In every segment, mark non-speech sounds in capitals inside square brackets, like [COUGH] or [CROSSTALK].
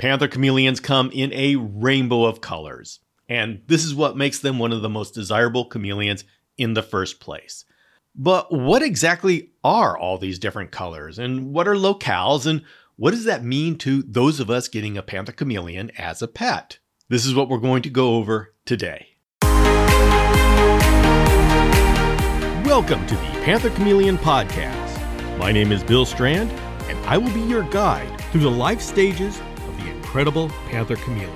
Panther chameleons come in a rainbow of colors, and this is what makes them one of the most desirable chameleons in the first place. But what exactly are all these different colors, and what are locales, and what does that mean to those of us getting a panther chameleon as a pet? This is what we're going to go over today. Welcome to the Panther Chameleon Podcast. My name is Bill Strand, and I will be your guide through the life stages incredible panther chameleon.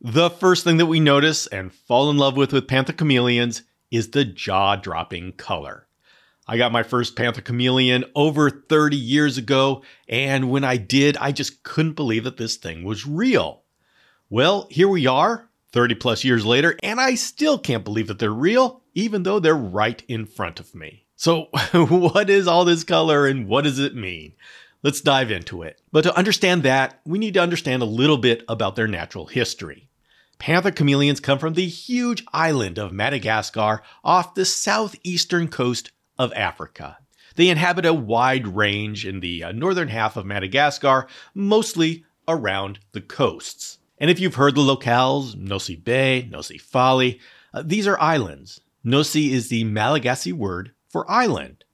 The first thing that we notice and fall in love with with panther chameleons is the jaw dropping color. I got my first panther chameleon over 30 years ago, and when I did, I just couldn't believe that this thing was real. Well, here we are, 30 plus years later, and I still can't believe that they're real, even though they're right in front of me. So, [LAUGHS] what is all this color and what does it mean? Let's dive into it. But to understand that, we need to understand a little bit about their natural history. Panther chameleons come from the huge island of Madagascar off the southeastern coast of Africa. They inhabit a wide range in the uh, northern half of Madagascar, mostly around the coasts. And if you've heard the locales, Nosy Be, Nosy Faly, uh, these are islands. Nosy is the Malagasy word for island.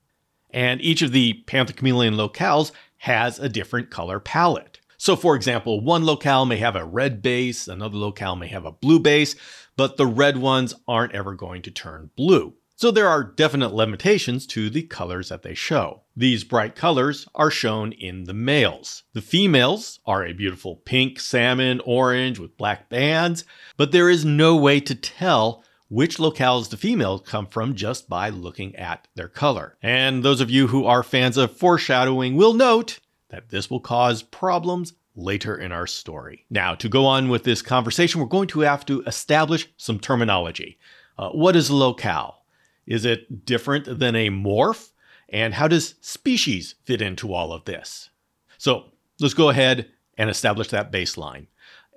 And each of the Panther chameleon locales has a different color palette. So, for example, one locale may have a red base, another locale may have a blue base, but the red ones aren't ever going to turn blue. So, there are definite limitations to the colors that they show. These bright colors are shown in the males. The females are a beautiful pink, salmon, orange with black bands, but there is no way to tell which locales the females come from just by looking at their color. And those of you who are fans of foreshadowing will note that this will cause problems later in our story. Now, to go on with this conversation, we're going to have to establish some terminology. Uh, what is a locale? Is it different than a morph? And how does species fit into all of this? So let's go ahead and establish that baseline.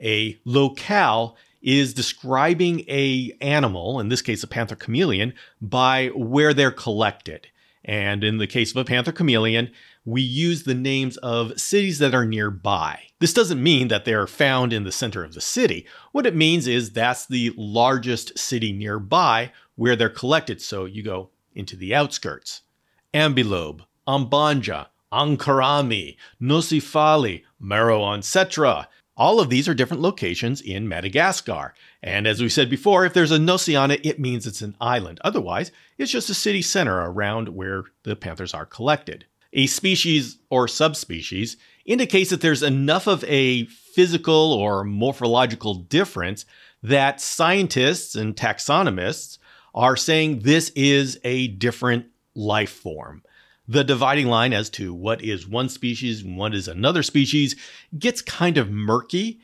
A locale is describing a animal, in this case a panther chameleon, by where they're collected. And in the case of a panther chameleon, we use the names of cities that are nearby. This doesn't mean that they're found in the center of the city. What it means is that's the largest city nearby where they're collected. So you go into the outskirts. Ambilobe, Ambanja, Ankaramy, Nosifali, Maroantsetra. All of these are different locations in Madagascar. And as we said before, if there's a it, it means it's an island. Otherwise, it's just a city center around where the panthers are collected. A species or subspecies indicates that there's enough of a physical or morphological difference that scientists and taxonomists are saying this is a different life form. The dividing line as to what is one species and what is another species gets kind of murky.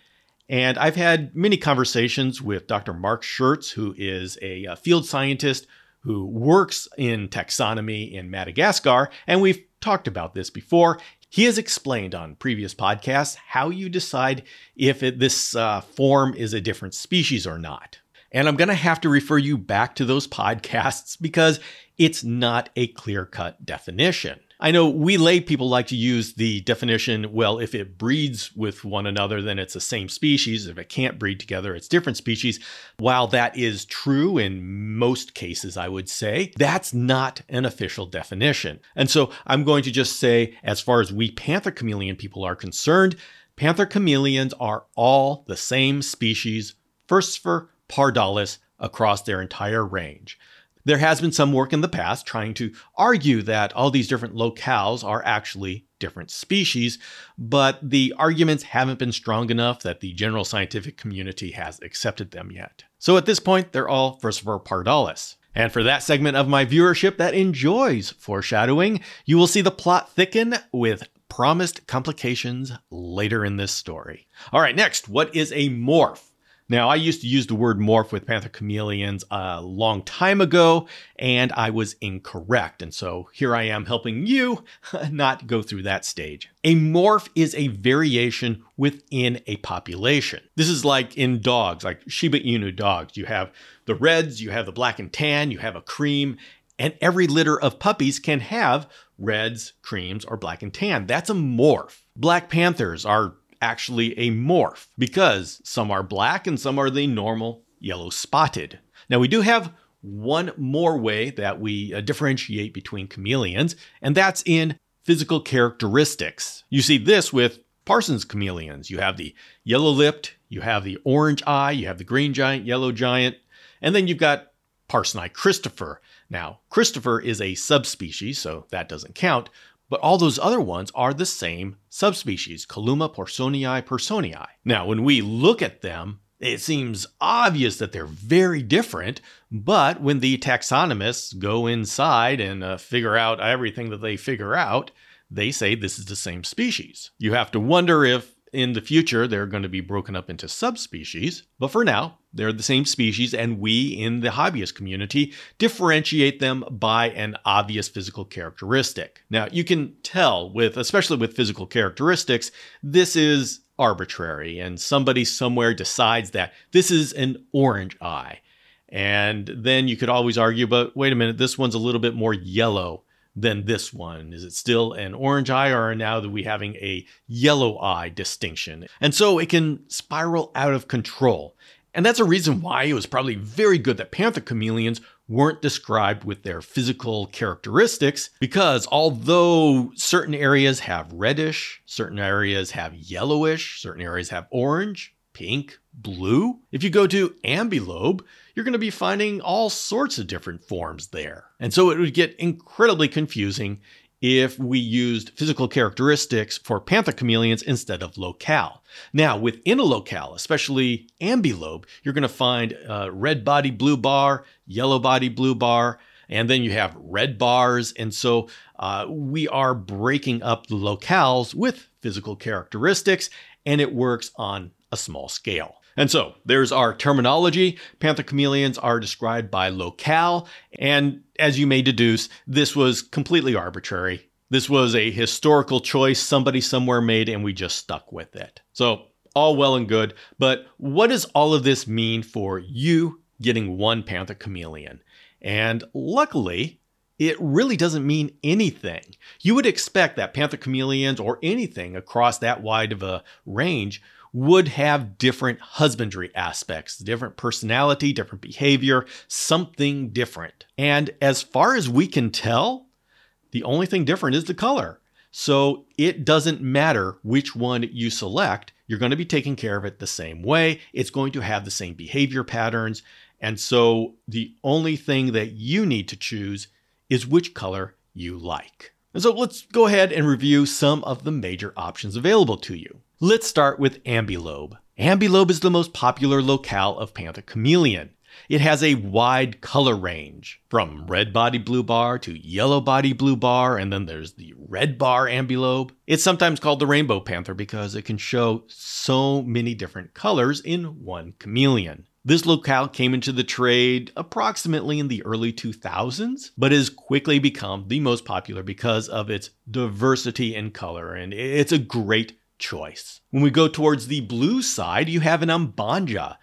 And I've had many conversations with Dr. Mark Scherz, who is a uh, field scientist who works in taxonomy in Madagascar, and we've talked about this before. He has explained on previous podcasts how you decide if it, this uh, form is a different species or not. And I'm going to have to refer you back to those podcasts because it's not a clear cut definition. I know we lay people like to use the definition well, if it breeds with one another, then it's the same species. If it can't breed together, it's different species. While that is true in most cases, I would say, that's not an official definition. And so I'm going to just say, as far as we panther chameleon people are concerned, panther chameleons are all the same species, Furcifer pardalis, across their entire range. There has been some work in the past trying to argue that all these different locales are actually different species, but the arguments haven't been strong enough that the general scientific community has accepted them yet. So at this point, they're all Furcifer pardalis. And for that segment of my viewership that enjoys foreshadowing, you will see the plot thicken with promised complications later in this story. All right, next, what is a morph? Now, I used to use the word morph with panther chameleons a long time ago, and I was incorrect. And so here I am helping you [LAUGHS] not go through that stage. A morph is a variation within a population. This is like in dogs, like Shiba Inu dogs. You have the reds, you have the black and tan, you have a cream, and every litter of puppies can have reds, creams, or black and tan. That's a morph. Black panthers are actually a morph because some are black and some are the normal yellow spotted. Now, we do have one more way that we uh, differentiate between chameleons, and that's in physical characteristics. You see this with Parsons chameleons. You have the yellow lipped, you have the orange eye, you have the green giant, yellow giant, and then you've got parsonii cristifer. Now, cristifer is a subspecies, so that doesn't count, but all those other ones are the same subspecies, Calumma parsonii parsonii. Now, when we look at them, it seems obvious that they're very different, but when the taxonomists go inside and uh, figure out everything that they figure out, they say this is the same species. You have to wonder if in the future they're going to be broken up into subspecies, but for now, they're the same species, and we in the hobbyist community differentiate them by an obvious physical characteristic. Now, you can tell with, especially with physical characteristics, this is arbitrary, and somebody somewhere decides that this is an orange eye. And then you could always argue, but wait a minute, this one's a little bit more yellow than this one? Is it still an orange eye or now that we having a yellow eye distinction? And so it can spiral out of control. And that's a reason why it was probably very good that panther chameleons weren't described with their physical characteristics because although certain areas have reddish, certain areas have yellowish, certain areas have orange, pink, blue, if you go to ambilobe, you're going to be finding all sorts of different forms there. And so it would get incredibly confusing if we used physical characteristics for panther chameleons instead of locale. Now, within a locale, especially ambilobe, you're going to find uh, red body blue bar, yellow body blue bar, and then you have red bars. And so uh, we are breaking up the locales with physical characteristics, and it works on a small scale. And so there's our terminology. Panther chameleons are described by locale. And as you may deduce, this was completely arbitrary. This was a historical choice somebody somewhere made, and we just stuck with it. So, all well and good. But what does all of this mean for you getting one panther chameleon? And luckily, it really doesn't mean anything. You would expect that panther chameleons or anything across that wide of a range would have different husbandry aspects, different personality, different behavior, something different. And as far as we can tell, the only thing different is the color. So it doesn't matter which one you select, you're going to be taking care of it the same way. It's going to have the same behavior patterns. And so the only thing that you need to choose is which color you like. And so let's go ahead and review some of the major options available to you. Let's start with ambilobe. Ambilobe is the most popular locale of Panther chameleon. It has a wide color range, from red body blue bar to yellow body blue bar, and then there's the red bar ambilobe. It's sometimes called the rainbow panther because it can show so many different colors in one chameleon. This locale came into the trade approximately in the early 2000s, but has quickly become the most popular because of its diversity in color, and it's a great choice. When we go towards the blue side, you have an Ambanja.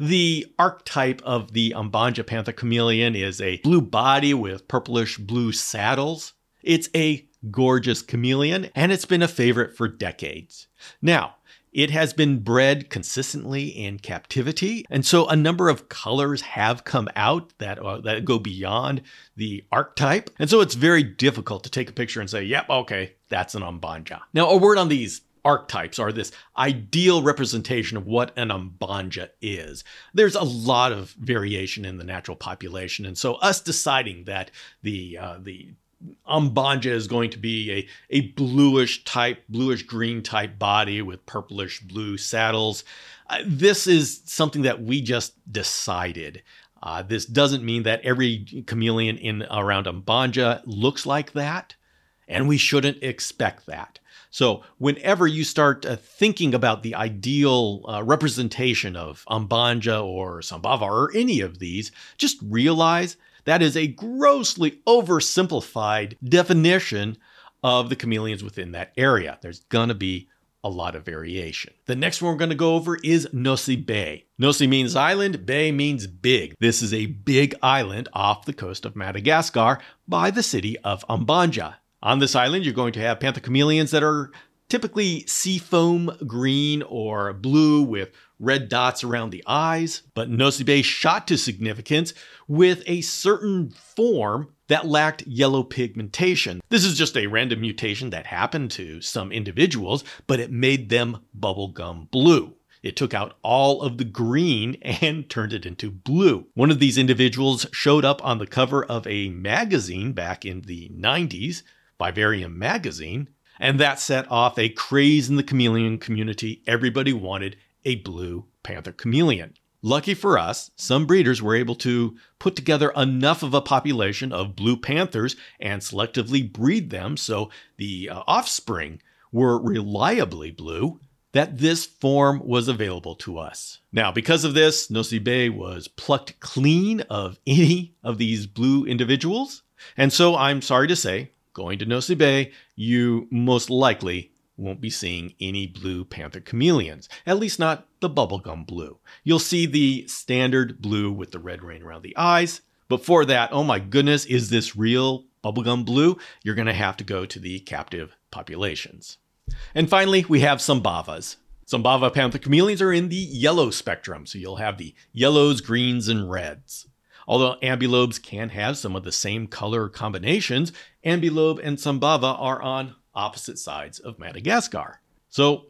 The archetype of the Ambanja panther chameleon is a blue body with purplish blue saddles. It's a gorgeous chameleon, and it's been a favorite for decades. Now, it has been bred consistently in captivity, and so a number of colors have come out that uh, that go beyond the archetype, and so it's very difficult to take a picture and say, "Yep, okay, that's an Ambanja. Now, a word on these archetypes are this ideal representation of what an Ambanja is. There's a lot of variation in the natural population, and so us deciding that the uh, the Ambanja is going to be a, a bluish type, bluish green type body with purplish blue saddles. Uh, this is something that we just decided. Uh, this doesn't mean that every chameleon in around Ambanja looks like that, and we shouldn't expect that. So, whenever you start uh, thinking about the ideal uh, representation of Ambanja or Sambava or any of these, just realize that is a grossly oversimplified definition of the chameleons within that area. There's going to be a lot of variation. The next one we're going to go over is Nosy Be. Nosy means island, Be means big. This is a big island off the coast of Madagascar by the city of Ambanja. On this island, you're going to have panther chameleons that are typically seafoam green or blue with red dots around the eyes, but Nosy Be shot to significance with a certain form that lacked yellow pigmentation. This is just a random mutation that happened to some individuals, but it made them bubblegum blue. It took out all of the green and [LAUGHS] turned it into blue. One of these individuals showed up on the cover of a magazine back in the 90s, Vivarium magazine, and that set off a craze in the chameleon community. Everybody wanted a blue panther chameleon. Lucky for us, some breeders were able to put together enough of a population of blue panthers and selectively breed them so the uh, offspring were reliably blue that this form was available to us. Now, because of this, Nosy Be was plucked clean of any of these blue individuals. And so I'm sorry to say, going to Nosy Be, you most likely won't be seeing any blue panther chameleons, at least not the bubblegum blue. You'll see the standard blue with the red rain around the eyes. But for that, oh my goodness, is this real bubblegum blue? You're going to have to go to the captive populations. And finally, we have Sambavas. Some bava panther chameleons are in the yellow spectrum, so you'll have the yellows, greens, and reds. Although ambilobes can have some of the same color combinations, ambilobe and Sambava are on opposite sides of Madagascar. So,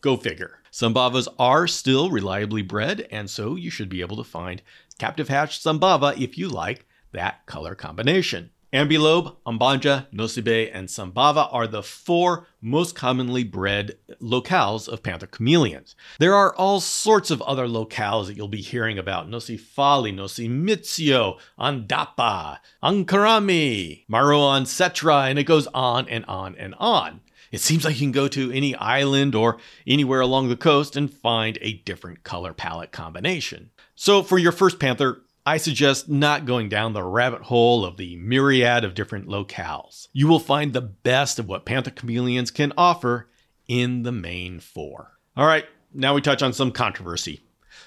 go figure. Sambavas are still reliably bred, and so you should be able to find captive hatched Sambava if you like that color combination. Ambilobe, Ambanja, Nosy Be, and Sambava are the four most commonly bred locales of panther chameleons. There are all sorts of other locales that you'll be hearing about Nosy Faly, Nocimitsio, Andapa, Ankaramy, Maroan Cetra, and it goes on and on and on. It seems like you can go to any island or anywhere along the coast and find a different color palette combination. So, for your first panther, I suggest not going down the rabbit hole of the myriad of different locales. You will find the best of what panther chameleons can offer in the main four. All right, now we touch on some controversy.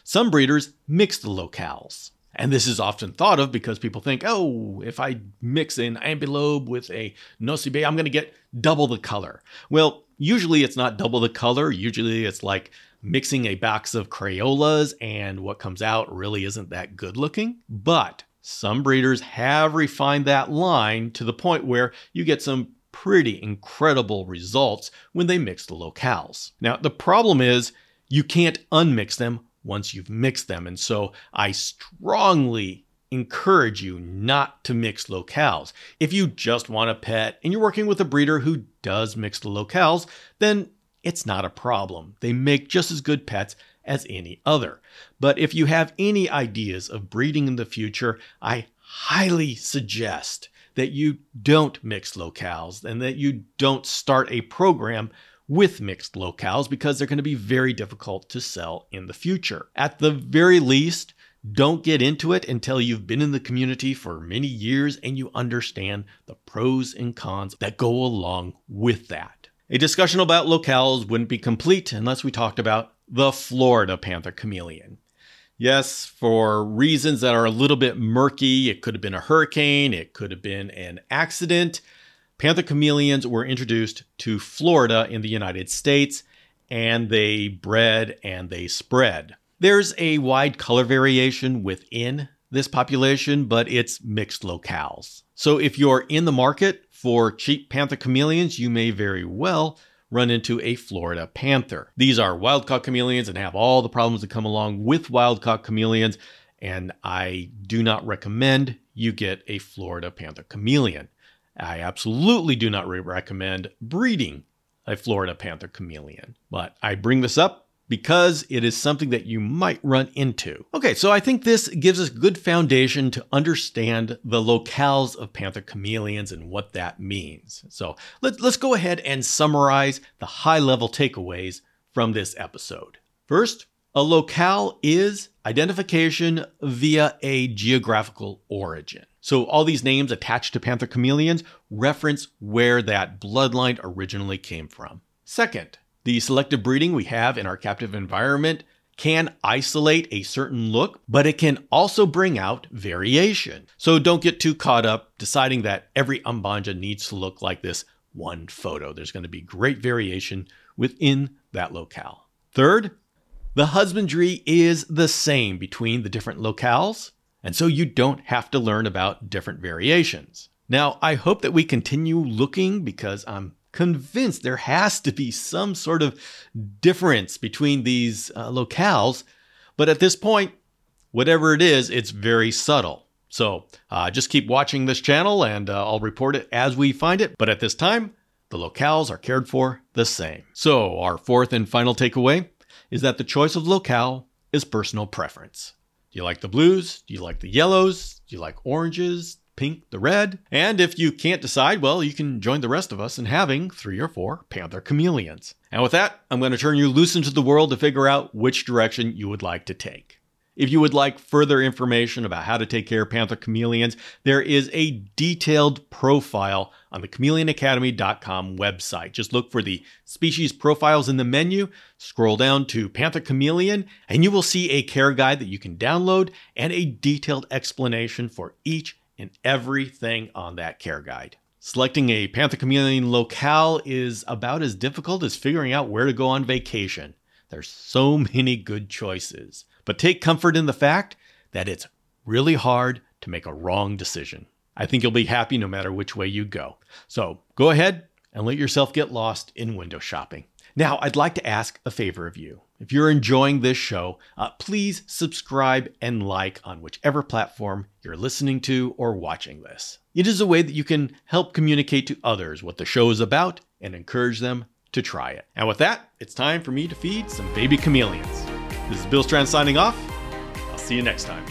Some breeders mix the locales. And this is often thought of because people think, oh, if I mix an ambilobe with a Nosy Be, I'm going to get double the color. Well, usually it's not double the color. Usually it's like mixing a box of Crayolas, and what comes out really isn't that good looking. But some breeders have refined that line to the point where you get some pretty incredible results when they mix the locales. Now, the problem is you can't unmix them once you've mixed them, and so I strongly encourage you not to mix locales. If you just want a pet and you're working with a breeder who does mix the locales, then it's not a problem. They make just as good pets as any other. But if you have any ideas of breeding in the future, I highly suggest that you don't mix locales and that you don't start a program with mixed locales because they're going to be very difficult to sell in the future. At the very least, don't get into it until you've been in the community for many years and you understand the pros and cons that go along with that. A discussion about locales wouldn't be complete unless we talked about the Florida panther chameleon. Yes, for reasons that are a little bit murky, it could have been a hurricane, it could have been an accident. Panther chameleons were introduced to Florida in the United States and they bred and they spread. There's a wide color variation within this population, but it's mixed locales. So if you're in the market for cheap panther chameleons, you may very well run into a Florida panther. These are wild caught chameleons and have all the problems that come along with wild caught chameleons, and I do not recommend you get a Florida panther chameleon. I absolutely do not re- recommend breeding a Florida panther chameleon. But I bring this up because it is something that you might run into. Okay, so I think this gives us good foundation to understand the locales of panther chameleons and what that means. So let, let's go ahead and summarize the high level takeaways from this episode. First, a locale is identification via a geographical origin. So all these names attached to panther chameleons reference where that bloodline originally came from. Second, the selective breeding we have in our captive environment can isolate a certain look, but it can also bring out variation. So don't get too caught up deciding that every Ambanja needs to look like this one photo. There's going to be great variation within that locale. Third, the husbandry is the same between the different locales, and so you don't have to learn about different variations. Now, I hope that we continue looking because I'm convinced there has to be some sort of difference between these uh, locales, but at this point, whatever it is, it's very subtle. So uh, just keep watching this channel and uh, I'll report it as we find it. But at this time, the locales are cared for the same. So, our fourth and final takeaway is that the choice of locale is personal preference. Do you like the blues? Do you like the yellows? Do you like oranges? Pink, the red? And if you can't decide, well, you can join the rest of us in having three or four Panther chameleons. And with that, I'm going to turn you loose into the world to figure out which direction you would like to take. If you would like further information about how to take care of panther chameleons, there is a detailed profile on the chameleonacademy.com website. Just look for the species profiles in the menu, scroll down to panther chameleon, and you will see a care guide that you can download and a detailed explanation for each and everything on that care guide. Selecting a panther chameleon locale is about as difficult as figuring out where to go on vacation. There's so many good choices. But take comfort in the fact that it's really hard to make a wrong decision. I think you'll be happy no matter which way you go. So go ahead and let yourself get lost in window shopping. Now, I'd like to ask a favor of you. If you're enjoying this show, uh, please subscribe and like on whichever platform you're listening to or watching this. It is a way that you can help communicate to others what the show is about and encourage them to try it. And with that, it's time for me to feed some baby chameleons. This is Bill Strand signing off. I'll see you next time.